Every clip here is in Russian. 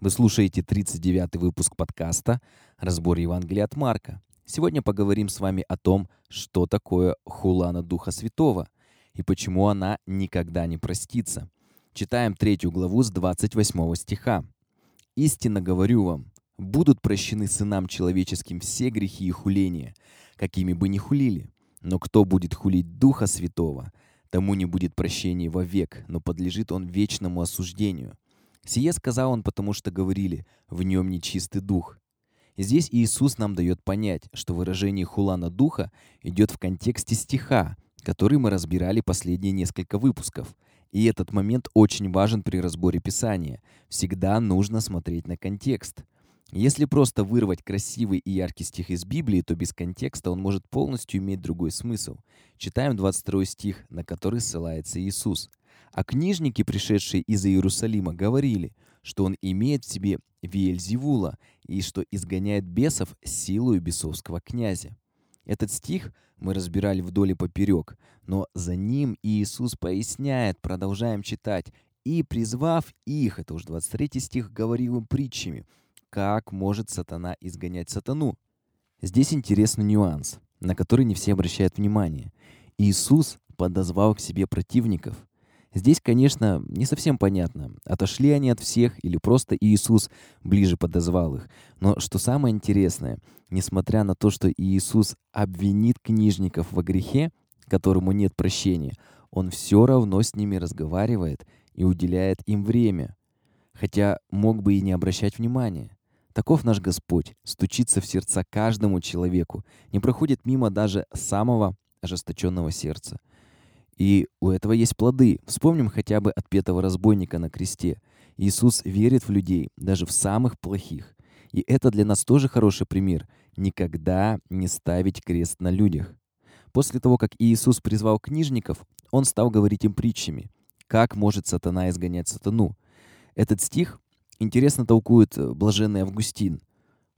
Вы слушаете 39-й выпуск подкаста «Разбор Евангелия от Марка». Сегодня поговорим с вами о том, что такое хулана Духа Святого и почему она никогда не простится. Читаем третью главу с 28 стиха. «Истинно говорю вам, будут прощены сынам человеческим все грехи и хуления, какими бы ни хулили. Но кто будет хулить Духа Святого, тому не будет прощения вовек, но подлежит он вечному осуждению. Сие сказал он, потому что говорили, в нем нечистый дух. Здесь Иисус нам дает понять, что выражение «хулана духа» идет в контексте стиха, который мы разбирали последние несколько выпусков. И этот момент очень важен при разборе Писания. Всегда нужно смотреть на контекст. Если просто вырвать красивый и яркий стих из Библии, то без контекста он может полностью иметь другой смысл. Читаем 22 стих, на который ссылается Иисус. «А книжники, пришедшие из Иерусалима, говорили, что он имеет в себе Виельзевула и что изгоняет бесов силою бесовского князя». Этот стих мы разбирали вдоль и поперек, но за ним Иисус поясняет, продолжаем читать, «И, призвав их», это уже 23 стих, говорил им притчами – как может сатана изгонять сатану. Здесь интересный нюанс, на который не все обращают внимание. Иисус подозвал к себе противников. Здесь, конечно, не совсем понятно, отошли они от всех или просто Иисус ближе подозвал их. Но что самое интересное, несмотря на то, что Иисус обвинит книжников во грехе, которому нет прощения, Он все равно с ними разговаривает и уделяет им время, хотя мог бы и не обращать внимания. Таков наш Господь, стучится в сердца каждому человеку, не проходит мимо даже самого ожесточенного сердца. И у этого есть плоды. Вспомним хотя бы отпетого разбойника на кресте. Иисус верит в людей, даже в самых плохих. И это для нас тоже хороший пример. Никогда не ставить крест на людях. После того, как Иисус призвал книжников, Он стал говорить им притчами. Как может сатана изгонять сатану? Этот стих Интересно толкует э, блаженный Августин.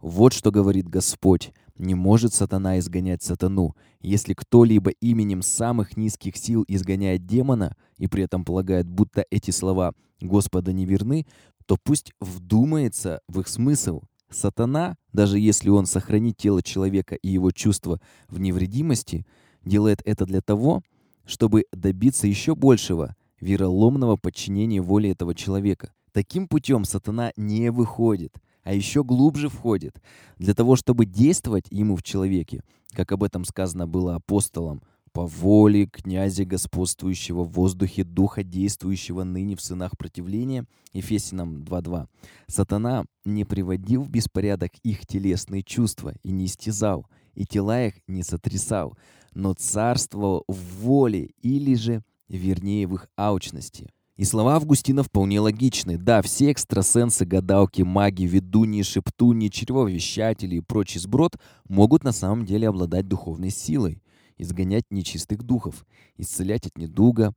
Вот что говорит Господь. Не может сатана изгонять сатану. Если кто-либо именем самых низких сил изгоняет демона и при этом полагает, будто эти слова Господа не верны, то пусть вдумается в их смысл. Сатана, даже если он сохранит тело человека и его чувства в невредимости, делает это для того, чтобы добиться еще большего вероломного подчинения воле этого человека. Таким путем сатана не выходит, а еще глубже входит, для того, чтобы действовать ему в человеке, как об этом сказано было апостолом, по воле князя господствующего в воздухе, духа действующего ныне в сынах противления, Ефесинам 2.2. Сатана не приводил в беспорядок их телесные чувства и не истязал, и тела их не сотрясал, но царствовал в воле или же, вернее, в их аучности – и слова Августина вполне логичны. Да, все экстрасенсы, гадалки, маги, ведуньи, шептуньи, чревовещатели и прочий сброд могут на самом деле обладать духовной силой, изгонять нечистых духов, исцелять от недуга,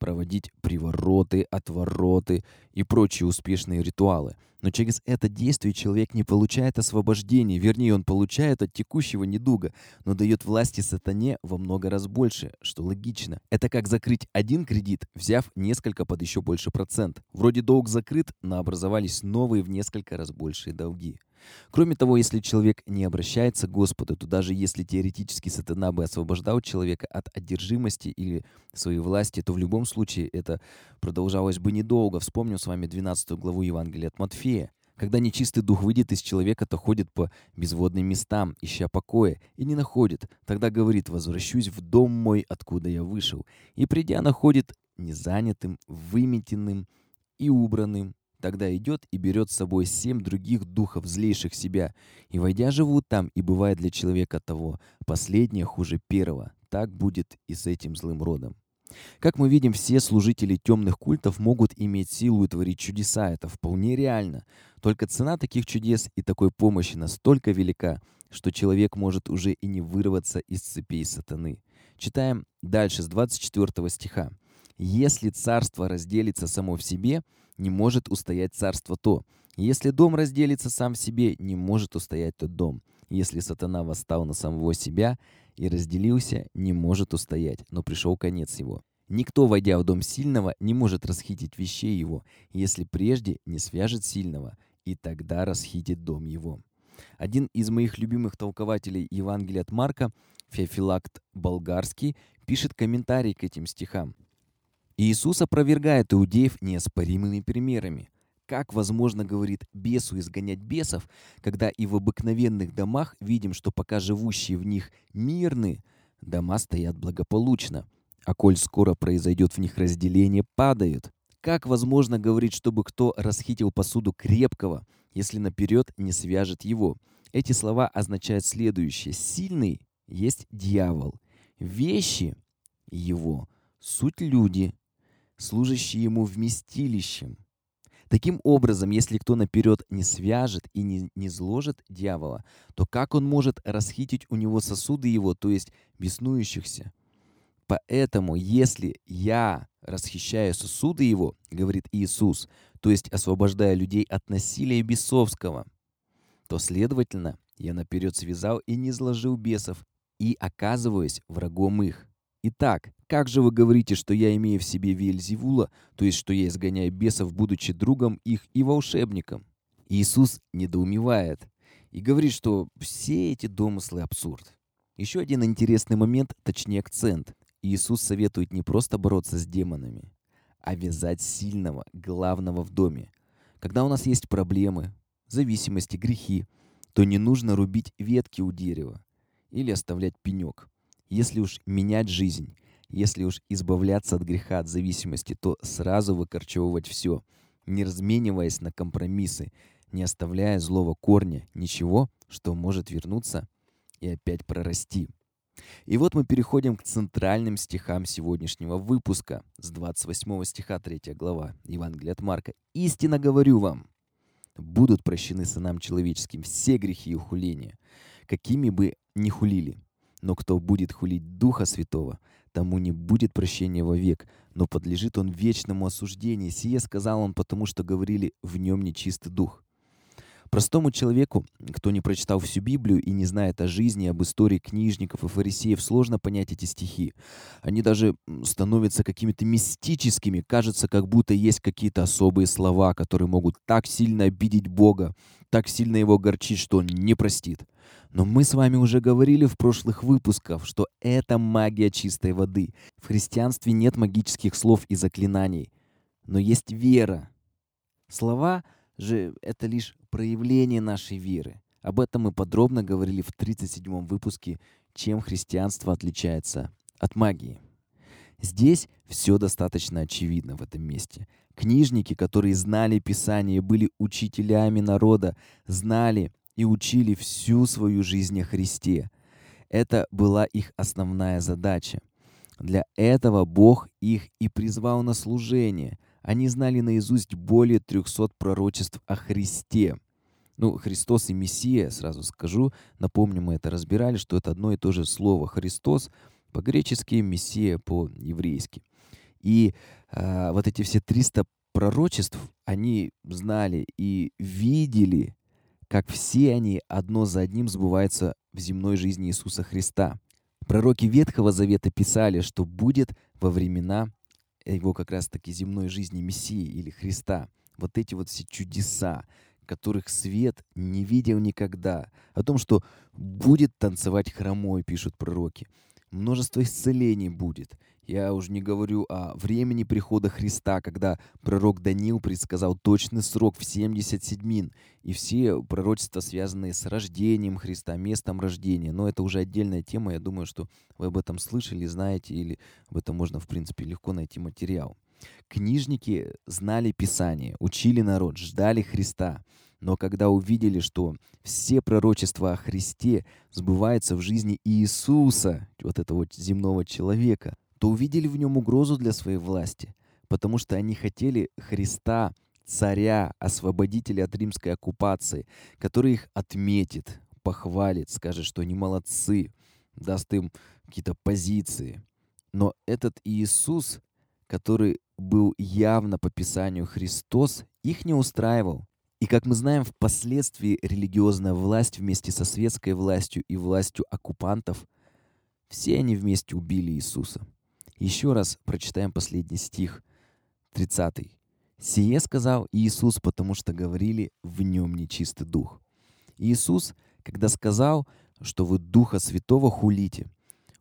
проводить привороты, отвороты и прочие успешные ритуалы. Но через это действие человек не получает освобождения, вернее, он получает от текущего недуга, но дает власти сатане во много раз больше, что логично. Это как закрыть один кредит, взяв несколько под еще больше процент. Вроде долг закрыт, но образовались новые в несколько раз большие долги. Кроме того, если человек не обращается к Господу, то даже если теоретически сатана бы освобождал человека от одержимости или своей власти, то в любом случае это продолжалось бы недолго. Вспомним с вами 12 главу Евангелия от Матфея. Когда нечистый дух выйдет из человека, то ходит по безводным местам, ища покоя, и не находит. Тогда говорит, возвращусь в дом мой, откуда я вышел. И придя, находит незанятым, выметенным и убранным. Тогда идет и берет с собой семь других духов, злейших себя, и, войдя, живут там, и бывает для человека того, последнее хуже первого. Так будет и с этим злым родом. Как мы видим, все служители темных культов могут иметь силу и творить чудеса. Это вполне реально. Только цена таких чудес и такой помощи настолько велика, что человек может уже и не вырваться из цепей сатаны. Читаем дальше с 24 стиха. «Если царство разделится само в себе, не может устоять царство то. Если дом разделится сам в себе, не может устоять тот дом. Если сатана восстал на самого себя и разделился, не может устоять, но пришел конец его. Никто, войдя в дом сильного, не может расхитить вещей его, если прежде не свяжет сильного, и тогда расхитит дом его. Один из моих любимых толкователей Евангелия от Марка, Феофилакт Болгарский, пишет комментарий к этим стихам. Иисус опровергает иудеев неоспоримыми примерами. Как возможно, говорит, бесу изгонять бесов, когда и в обыкновенных домах видим, что пока живущие в них мирны, дома стоят благополучно, а коль скоро произойдет в них разделение, падают. Как возможно говорить, чтобы кто расхитил посуду крепкого, если наперед не свяжет его? Эти слова означают следующее. Сильный есть дьявол. Вещи его — суть люди, служащие ему вместилищем. Таким образом, если кто наперед не свяжет и не, не зложит дьявола, то как он может расхитить у него сосуды его, то есть беснующихся? Поэтому, если я расхищаю сосуды его, говорит Иисус, то есть освобождая людей от насилия бесовского, то, следовательно, я наперед связал и не изложил бесов, и оказываюсь врагом их. Итак, как же вы говорите, что я имею в себе Вельзевула, то есть что я изгоняю бесов, будучи другом их и волшебником? Иисус недоумевает и говорит, что все эти домыслы абсурд. Еще один интересный момент, точнее акцент. Иисус советует не просто бороться с демонами, а вязать сильного, главного в доме. Когда у нас есть проблемы, зависимости, грехи, то не нужно рубить ветки у дерева или оставлять пенек. Если уж менять жизнь, если уж избавляться от греха, от зависимости, то сразу выкорчевывать все, не размениваясь на компромиссы, не оставляя злого корня, ничего, что может вернуться и опять прорасти. И вот мы переходим к центральным стихам сегодняшнего выпуска с 28 стиха 3 глава Евангелия от Марка. «Истинно говорю вам, будут прощены сынам человеческим все грехи и ухуления, какими бы ни хулили. Но кто будет хулить Духа Святого, тому не будет прощения вовек, но подлежит он вечному осуждению. Сие сказал он, потому что говорили в нем нечистый дух. Простому человеку, кто не прочитал всю Библию и не знает о жизни, об истории книжников и фарисеев, сложно понять эти стихи. Они даже становятся какими-то мистическими. Кажется, как будто есть какие-то особые слова, которые могут так сильно обидеть Бога, так сильно его огорчить, что он не простит. Но мы с вами уже говорили в прошлых выпусках, что это магия чистой воды. В христианстве нет магических слов и заклинаний, но есть вера. Слова — же это лишь проявление нашей веры. Об этом мы подробно говорили в 37-м выпуске «Чем христианство отличается от магии». Здесь все достаточно очевидно в этом месте. Книжники, которые знали Писание, были учителями народа, знали и учили всю свою жизнь о Христе. Это была их основная задача. Для этого Бог их и призвал на служение – они знали наизусть более 300 пророчеств о Христе. Ну, Христос и Мессия, сразу скажу, напомню, мы это разбирали, что это одно и то же слово. Христос по-гречески, Мессия по-еврейски. И э, вот эти все 300 пророчеств, они знали и видели, как все они одно за одним сбываются в земной жизни Иисуса Христа. Пророки Ветхого Завета писали, что будет во времена его как раз-таки земной жизни Мессии или Христа. Вот эти вот все чудеса, которых свет не видел никогда. О том, что будет танцевать хромой, пишут пророки. Множество исцелений будет. Я уже не говорю о времени прихода Христа, когда пророк Даниил предсказал точный срок в 70 седьмин, и все пророчества, связанные с рождением Христа, местом рождения. Но это уже отдельная тема, я думаю, что вы об этом слышали, знаете, или об этом можно, в принципе, легко найти материал. Книжники знали Писание, учили народ, ждали Христа. Но когда увидели, что все пророчества о Христе сбываются в жизни Иисуса, вот этого земного человека, то увидели в нем угрозу для своей власти, потому что они хотели Христа, царя, освободителя от римской оккупации, который их отметит, похвалит, скажет, что они молодцы, даст им какие-то позиции. Но этот Иисус, который был явно по Писанию Христос, их не устраивал. И как мы знаем, впоследствии религиозная власть вместе со светской властью и властью оккупантов, все они вместе убили Иисуса. Еще раз прочитаем последний стих, 30. Сие сказал Иисус, потому что говорили в нем нечистый дух. Иисус, когда сказал, что вы Духа Святого хулите,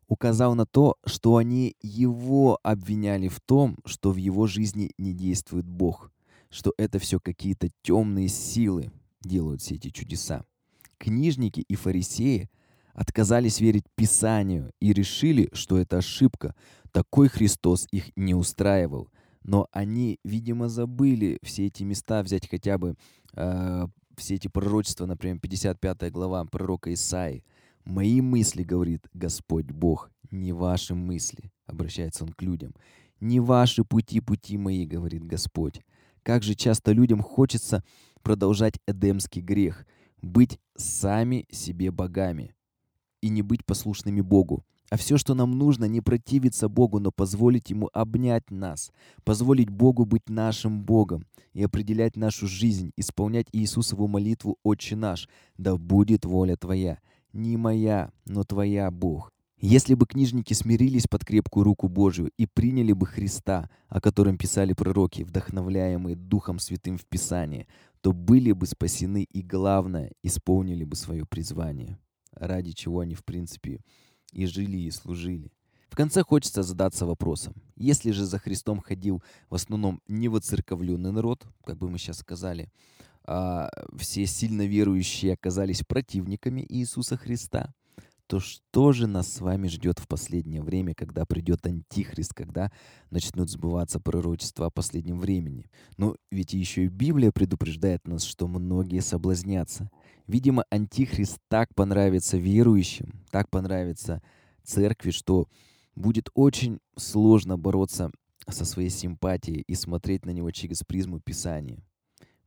указал на то, что они его обвиняли в том, что в его жизни не действует Бог, что это все какие-то темные силы делают все эти чудеса. Книжники и фарисеи отказались верить Писанию и решили, что это ошибка. Такой Христос их не устраивал. Но они, видимо, забыли все эти места взять хотя бы э, все эти пророчества, например, 55 глава пророка Исаи. «Мои мысли, — говорит Господь Бог, — не ваши мысли», — обращается Он к людям. «Не ваши пути, пути мои, — говорит Господь». Как же часто людям хочется продолжать эдемский грех, быть сами себе богами и не быть послушными Богу. А все, что нам нужно, не противиться Богу, но позволить Ему обнять нас, позволить Богу быть нашим Богом и определять нашу жизнь, исполнять Иисусову молитву «Отче наш, да будет воля Твоя, не моя, но Твоя, Бог». Если бы книжники смирились под крепкую руку Божию и приняли бы Христа, о котором писали пророки, вдохновляемые Духом Святым в Писании, то были бы спасены и, главное, исполнили бы свое призвание, ради чего они, в принципе, и жили, и служили. В конце хочется задаться вопросом. Если же за Христом ходил в основном не воцерковленный народ, как бы мы сейчас сказали, а все сильно верующие оказались противниками Иисуса Христа, то что же нас с вами ждет в последнее время, когда придет Антихрист, когда начнут сбываться пророчества о последнем времени? Но ведь еще и Библия предупреждает нас, что многие соблазнятся. Видимо, Антихрист так понравится верующим, так понравится церкви, что будет очень сложно бороться со своей симпатией и смотреть на него через призму Писания.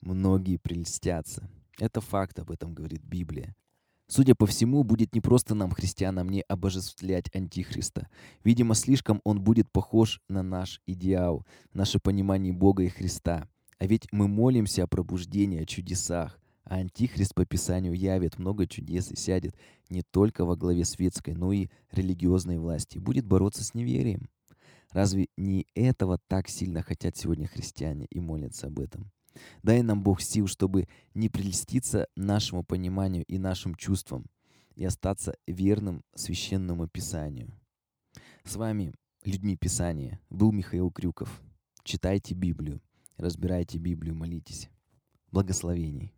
Многие прельстятся. Это факт, об этом говорит Библия. Судя по всему, будет не просто нам, христианам, не обожествлять Антихриста. Видимо, слишком он будет похож на наш идеал, наше понимание Бога и Христа. А ведь мы молимся о пробуждении, о чудесах. А Антихрист по Писанию явит много чудес и сядет не только во главе светской, но и религиозной власти, будет бороться с неверием. Разве не этого так сильно хотят сегодня христиане и молятся об этом? Дай нам, Бог, сил, чтобы не прельститься нашему пониманию и нашим чувствам и остаться верным священному Писанию. С вами «Людьми Писания» был Михаил Крюков. Читайте Библию, разбирайте Библию, молитесь. Благословений.